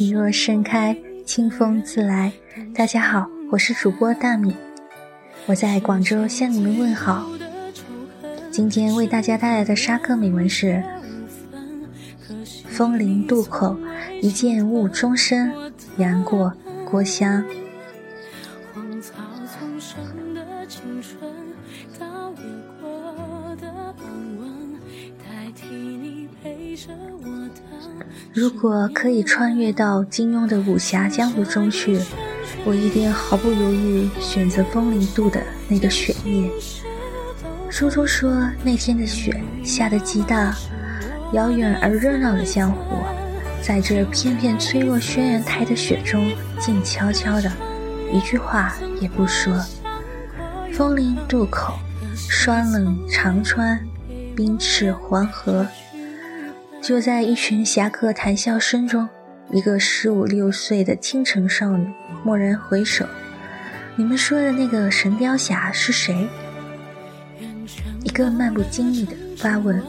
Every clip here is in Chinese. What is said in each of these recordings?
你若盛开，清风自来。大家好，我是主播大米，我在广州向你们问好。今天为大家带来的沙歌美文是。枫林渡口，一见误终身。杨过，郭襄。如果可以穿越到金庸的武侠江湖中去，我一定毫不犹豫选择枫林渡的那个雪夜。书中说那天的雪下得极大。遥远而热闹的江湖，在这片片吹落轩辕台的雪中，静悄悄的，一句话也不说。枫林渡口，霜冷长川，冰赤黄河。就在一群侠客谈笑声中，一个十五六岁的倾城少女蓦然回首：“你们说的那个神雕侠是谁？”一个漫不经意的发问。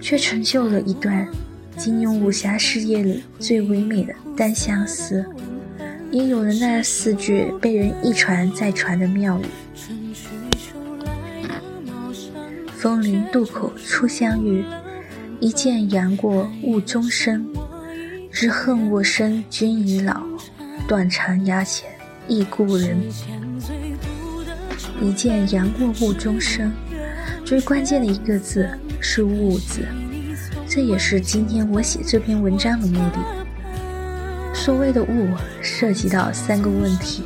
却成就了一段金庸武侠事业里最唯美的单相思，也有了那四句被人一传再传的妙语：“枫林渡口初相遇，一见杨过误终身。只恨我生君已老，断肠崖前忆故人。”一见杨过误终身，最关键的一个字。是误字，这也是今天我写这篇文章的目的。所谓的误，涉及到三个问题：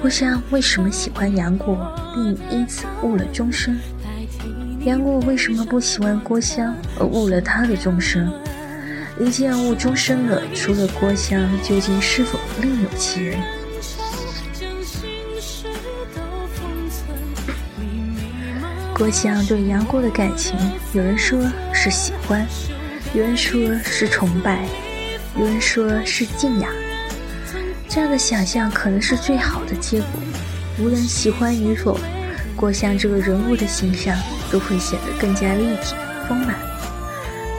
郭襄为什么喜欢杨过，并因此误了终生？杨过为什么不喜欢郭襄，而误了他的终生？一见误终生的，除了郭襄，究竟是否另有其人？郭襄对杨过的感情，有人说是喜欢，有人说是崇拜，有人说是敬仰。这样的想象可能是最好的结果。无论喜欢与否，郭襄这个人物的形象都会显得更加立体丰满。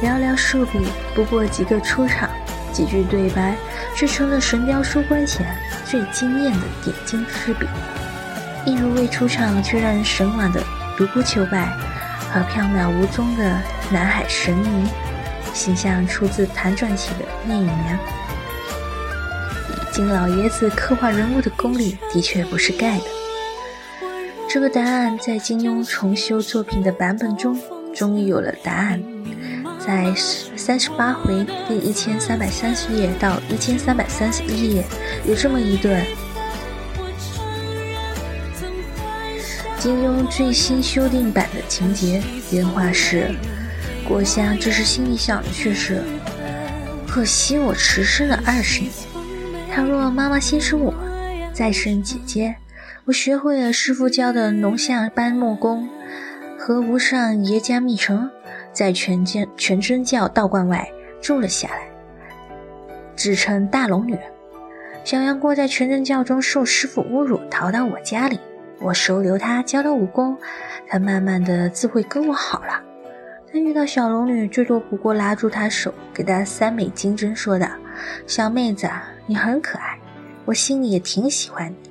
寥寥数笔，不过几个出场，几句对白，却成了《神雕收官前最惊艳的点睛之笔。一如未出场却让人神往的。独孤求败和缥缈无踪的南海神尼形象出自谭传奇的《聂隐娘》。金老爷子刻画人物的功力的确不是盖的。这个答案在金庸重修作品的版本中终于有了答案。在三十八回第一千三百三十页到一千三百三十一页，有这么一段。金庸最新修订版的情节原话是：郭襄这时心里想的却是，可惜我迟生了二十年。倘若妈妈先生我，再生姐姐，我学会了师傅教的龙下班木功，和无上爷家密乘，在全真全真教道观外住了下来，自称大龙女。小杨过在全真教中受师傅侮辱，逃到我家里。我收留他，教他武功，他慢慢的自会跟我好了。他遇到小龙女，最多不过拉住她手，给她三枚金针，说道：“小妹子，你很可爱，我心里也挺喜欢你。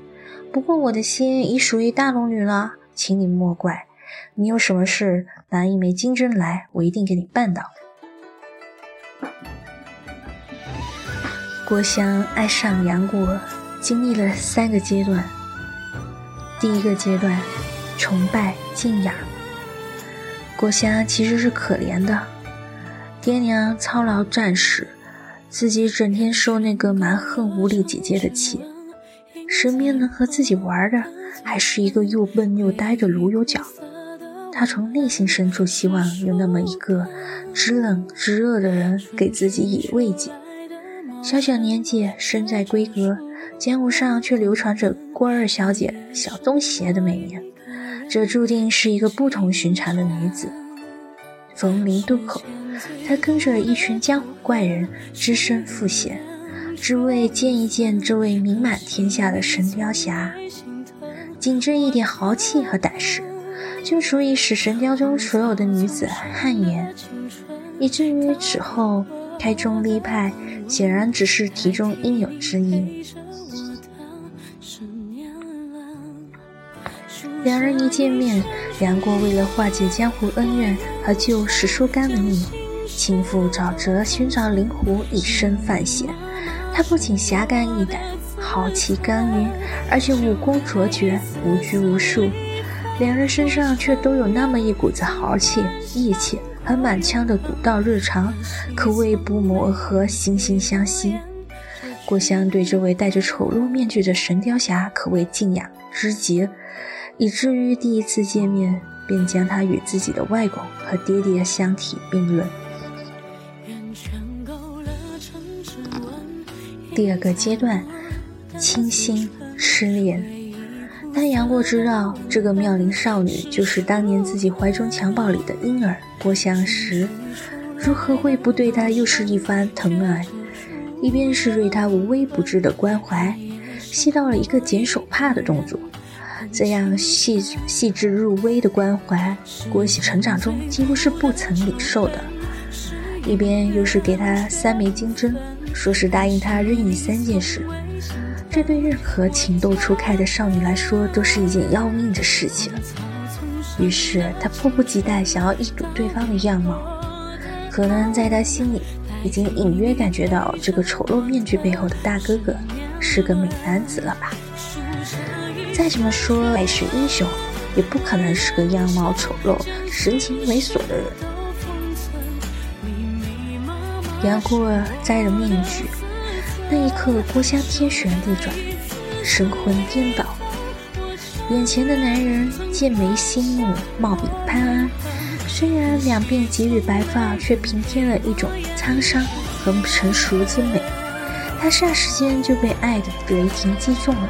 不过我的心已属于大龙女了，请你莫怪。你有什么事，拿一枚金针来，我一定给你办到。”郭襄爱上杨过，经历了三个阶段。第一个阶段，崇拜敬仰。郭襄其实是可怜的，爹娘操劳战时，自己整天受那个蛮横无理姐姐的气，身边能和自己玩的，还是一个又笨又呆的卢有角。他从内心深处希望有那么一个知冷知热的人给自己以慰藉。小小年纪，身在闺阁。江湖上却流传着郭二小姐小东邪的美名，这注定是一个不同寻常的女子。逢林渡口，她跟着一群江湖怪人只身赴险，只为见一见这位名满天下的神雕侠。仅这一点豪气和胆识，就足以使神雕中所有的女子汗颜，以至于此后开宗立派，显然只是题中应有之意。两人一见面，杨过为了化解江湖恩怨和救史书干的命，亲赴沼泽寻找灵狐，以身犯险。他不仅侠肝义胆、豪气干云，而且武功卓绝、无拘无束。两人身上却都有那么一股子豪气、义气和满腔的古道热肠，可谓不谋而合，惺惺相惜。郭襄对这位戴着丑陋面具的神雕侠可谓敬仰之极，以至于第一次见面便将他与自己的外公和爹爹相提并论。第二个阶段，倾心失恋。当杨过知道这个妙龄少女就是当年自己怀中襁褓里的婴儿郭襄时，如何会不对她又是一番疼爱？一边是对她无微不至的关怀，细到了一个剪手帕的动作，这样细细致入微的关怀，郭喜成长中几乎是不曾领受的；一边又是给他三枚金针。说是答应他任意三件事，这对任何情窦初开的少女来说都是一件要命的事情。于是他迫不及待想要一睹对方的样貌，可能在他心里已经隐约感觉到这个丑陋面具背后的大哥哥是个美男子了吧？再怎么说也是英雄，也不可能是个样貌丑陋、神情猥琐的人。杨过摘了面具，那一刻，郭襄天旋地转，神魂颠倒。眼前的男人剑眉星目，貌比潘安，虽然两鬓几缕白发，却平添了一种沧桑和成熟之美。他霎时间就被爱的雷霆击中了，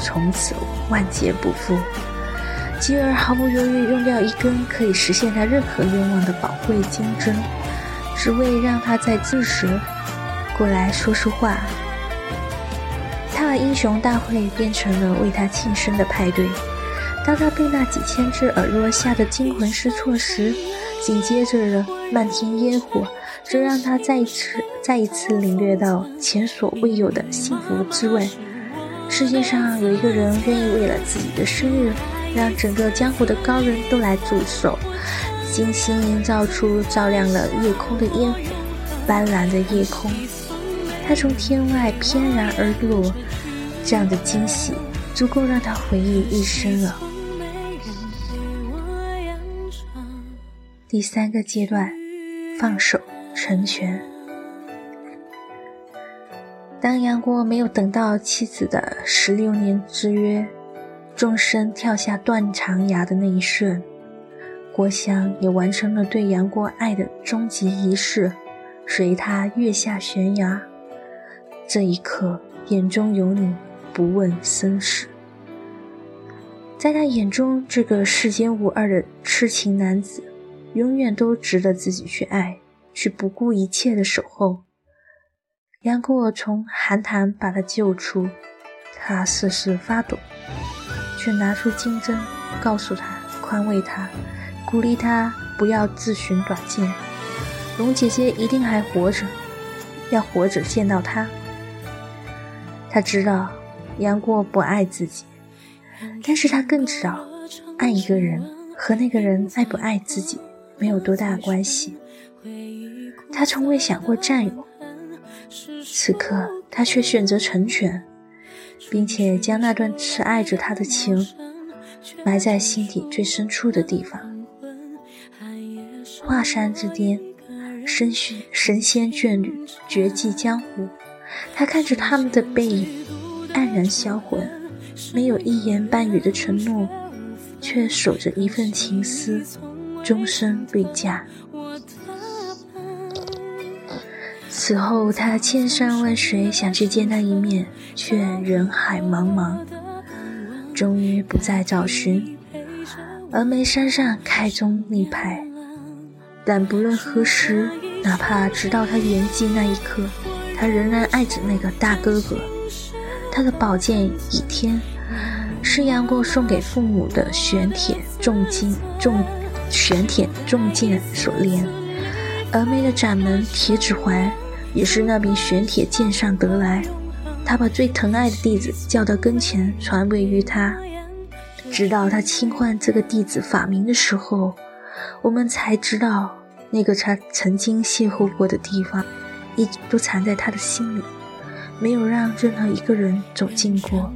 从此万劫不复。继而毫不犹豫用掉一根可以实现他任何愿望的宝贵金针。只为让他在这时过来说说话。他的英雄大会变成了为他庆生的派对。当他被那几千只耳朵吓得惊魂失措时，紧接着的漫天烟火，则让他再一次、再一次领略到前所未有的幸福滋味。世界上有一个人愿意为了自己的生日，让整个江湖的高人都来祝寿。精心营造出照亮了夜空的烟火，斑斓的夜空，它从天外翩然而落，这样的惊喜足够让他回忆一生了。第三个阶段，放手成全。当杨过没有等到妻子的十六年之约，纵身跳下断肠崖的那一瞬。郭襄也完成了对杨过爱的终极仪式，随他跃下悬崖。这一刻，眼中有你，不问生死。在他眼中，这个世间无二的痴情男子，永远都值得自己去爱，去不顾一切的守候。杨过从寒潭把他救出，他瑟瑟发抖，却拿出金针，告诉他，宽慰他。鼓励他不要自寻短见，龙姐姐一定还活着，要活着见到她。他知道杨过不爱自己，但是他更知道，爱一个人和那个人爱不爱自己没有多大关系。他从未想过占有，此刻他却选择成全，并且将那段痴爱着他的情埋在心底最深处的地方。华山之巅，神仙神仙眷侣绝迹江湖。他看着他们的背影，黯然销魂。没有一言半语的承诺，却守着一份情思，终身未嫁。此后，他千山万水想去见他一面，却人海茫茫，终于不再找寻。峨眉山上开宗立派。但不论何时，哪怕直到他圆寂那一刻，他仍然爱着那个大哥哥。他的宝剑倚天，是杨过送给父母的玄铁重金重玄铁重剑所炼。峨眉的掌门铁指环，也是那柄玄铁剑上得来。他把最疼爱的弟子叫到跟前，传位于他。直到他轻唤这个弟子法名的时候，我们才知道，那个他曾经邂逅过的地方，一直都藏在他的心里，没有让任何一个人走进过。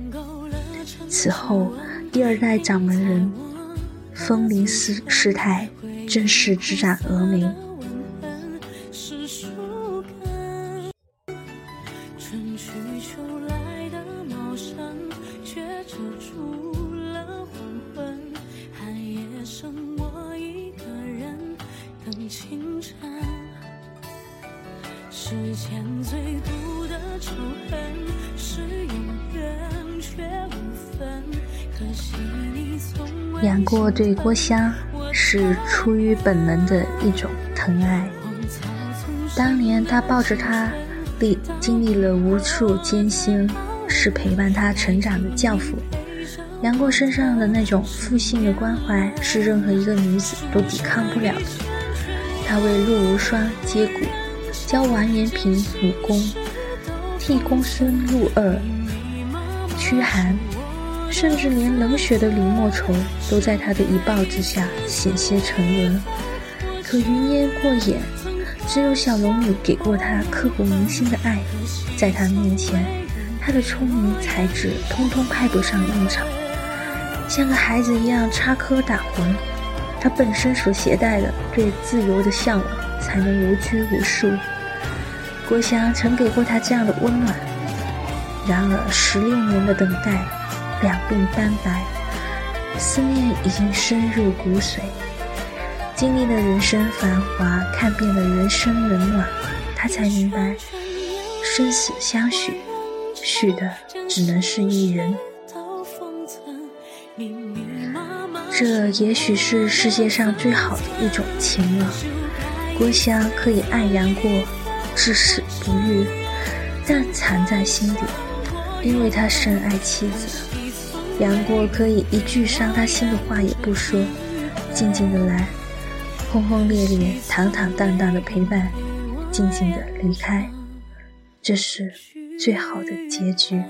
此后，第二代掌门人风铃师师太正式执掌峨眉。杨过对郭襄是出于本能的一种疼爱。当年他抱着她，历经历了无数艰辛，是陪伴她成长的教父。杨过身上的那种父性的关怀，是任何一个女子都抵抗不了的。他为陆无双接骨，教完颜平武功，替公孙陆二驱寒。甚至连冷血的李莫愁都在他的一抱之下险些沉沦。可云烟过眼，只有小龙女给过他刻骨铭心的爱，在他面前，他的聪明才智通通派不上用场，像个孩子一样插科打诨。他本身所携带的对自由的向往，才能无拘无束。郭襄曾给过他这样的温暖，然而十六年的等待。两鬓斑白，思念已经深入骨髓。经历了人生繁华，看遍了人生冷暖，他才明白，生死相许，许的只能是一人。这也许是世界上最好的一种情了。郭襄可以爱杨过，至死不渝，但藏在心底，因为他深爱妻子。杨过可以一句伤他心的话也不说，静静的来，轰轰烈烈、坦坦荡荡的陪伴，静静的离开，这是最好的结局。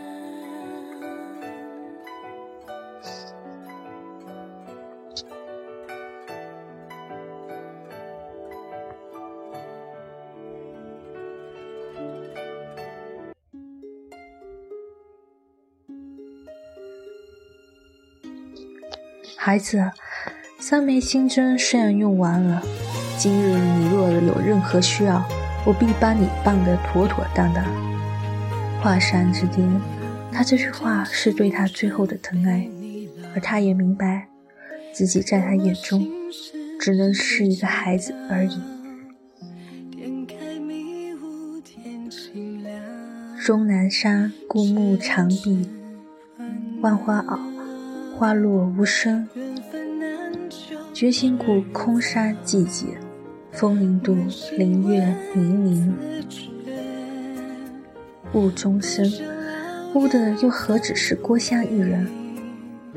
孩子，三枚金针虽然用完了，今日你若有任何需要，我必帮你办得妥妥当当。华山之巅，他这句话是对他最后的疼爱，而他也明白，自己在他眼中，只能是一个孩子而已。终南山孤木长壁，万花袄，花落无声。绝情谷空山寂寂，风铃渡林月冥冥。雾中生，悟的又何止是郭襄一人？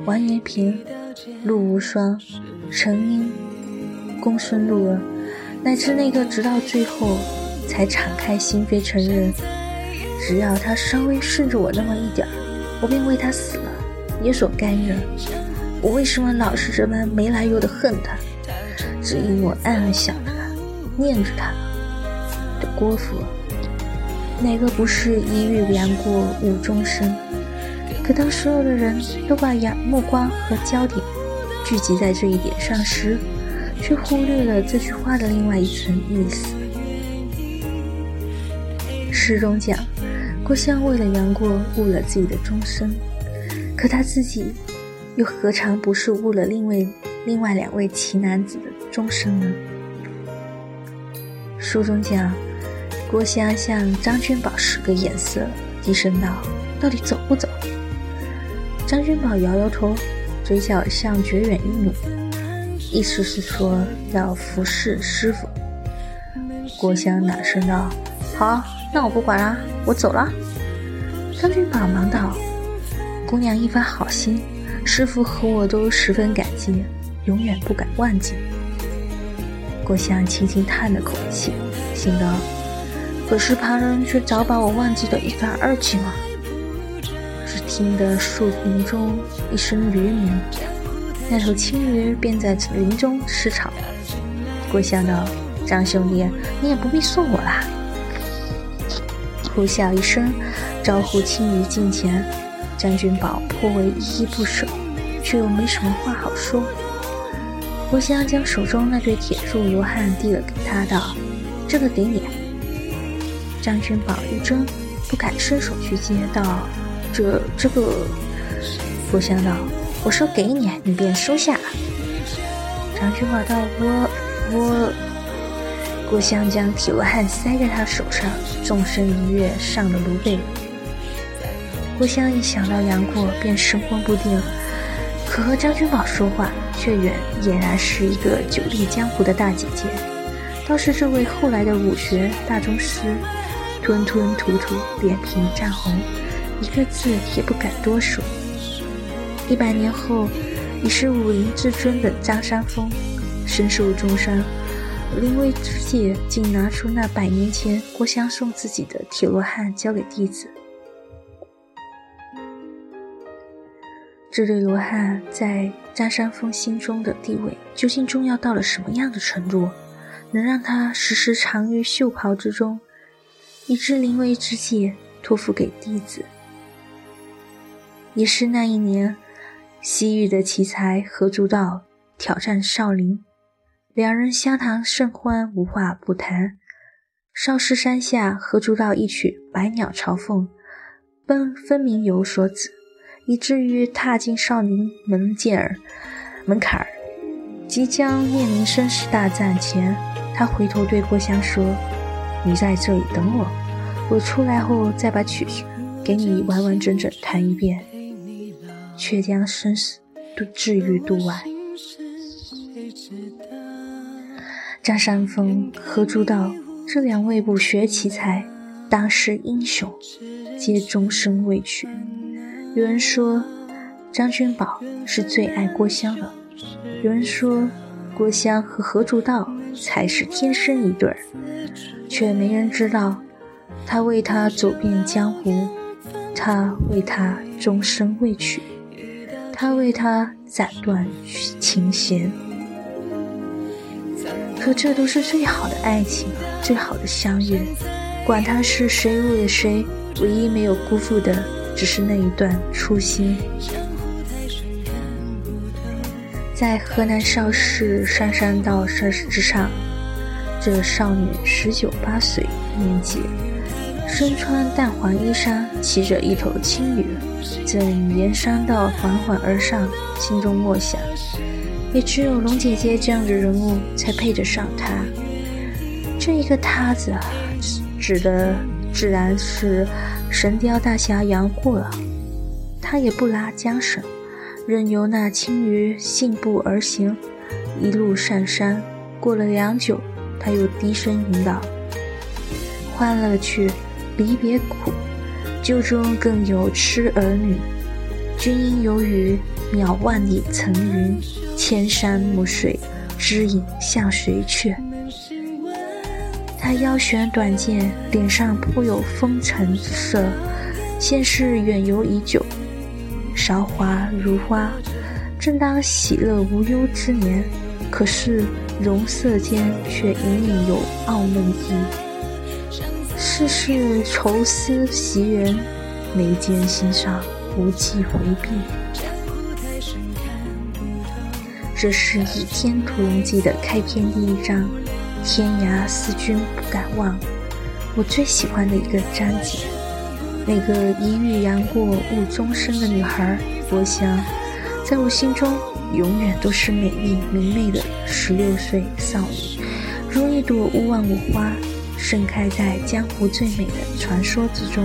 完颜平、陆无双、陈英、公孙陆儿，乃至那个直到最后才敞开心扉承认，只要他稍微顺着我那么一点儿，我便为他死了，也所甘愿。我为什么老是这般没来由的恨他？只因我暗暗想着他，念着他的郭芙，哪个不是一遇杨过误终生？可当所有的人都把眼目光和焦点聚集在这一点上时，却忽略了这句话的另外一层意思。诗中讲，郭襄为了杨过误了自己的终生，可他自己。又何尝不是误了另外另外两位奇男子的终生呢？书中讲，郭襄向张君宝使个眼色，低声道：“到底走不走？”张君宝摇摇头，嘴角像绝远一努，意思是说要服侍师傅。郭襄冷声道：“好，那我不管了，我走了。张君宝忙道：“姑娘一番好心，师傅和我都十分感激，永远不敢忘记。”郭襄轻轻叹了口气，心道：“可是旁人却早把我忘记的一干二净了。”只听得树林中一声驴鸣，那头青驴便在林中吃草。郭襄道：“张兄弟，你也不必送我啦。”呼啸一声，招呼青驴近前。张君宝颇为依依不舍，却又没什么话好说。郭襄将手中那对铁柱罗汉递了给他，道：“这个给你。”张君宝一怔，不敢伸手去接，道：“这这个。”郭襄道：“我说给你，你便收下。”张君宝道：“我我。”郭襄将铁罗汉塞在他手上，纵身一跃上了炉背。郭襄一想到杨过，便神魂不定。可和张君宝说话，却远俨然是一个久历江湖的大姐姐。倒是这位后来的武学大宗师，吞吞吐吐，脸皮涨红，一个字也不敢多说。一百年后，已是武林至尊的张三丰，身受重伤，临危之际，竟拿出那百年前郭襄送自己的铁罗汉交给弟子。这对罗汉在张三丰心中的地位究竟重要到了什么样的程度，能让他时时藏于袖袍之中，以致临危之际托付给弟子？也是那一年，西域的奇才何足道挑战少林，两人相谈甚欢，无话不谈。少室山下，何足道一曲《百鸟朝凤》，分分明有所指。以至于踏进少林门槛儿，门槛儿，即将面临生死大战前，他回头对郭襄说：“你在这里等我，我出来后再把曲子给你完完整整弹一遍，却将生死都置于度外。”张三丰、何足道这两位不学奇才，当世英雄，皆终身未娶。有人说张君宝是最爱郭襄的，有人说郭襄和何足道才是天生一对儿，却没人知道，他为她走遍江湖，他为她终身未娶，他为她斩断琴弦。可这都是最好的爱情，最好的相遇，管他是谁为了谁，唯一没有辜负的。只是那一段初心，在河南邵氏山山道山之上，这少女十九八岁年纪，身穿淡黄衣裳，骑着一头青驴，正沿山道缓缓而上，心中默想：也只有龙姐姐这样的人物才配得上她。这一个“她”字啊，指的自然是。神雕大侠杨过了，他也不拉缰绳，任由那青鱼信步而行，一路上山。过了良久，他又低声吟道：“欢乐去，离别苦，酒中更有痴儿女。君应有语，渺万里层云，千山暮水，知影向谁去？”他腰悬短剑，脸上颇有风尘之色，先是远游已久，韶华如花，正当喜乐无忧之年，可是容色间却隐隐有傲闷意。世事愁思袭人，眉间心上无计回避。这是《倚天屠龙记》的开篇第一章。天涯思君不敢忘，我最喜欢的一个章节。那个一遇杨过误终身的女孩我想，在我心中永远都是美丽明媚的十六岁少女，如一朵勿忘我花，盛开在江湖最美的传说之中。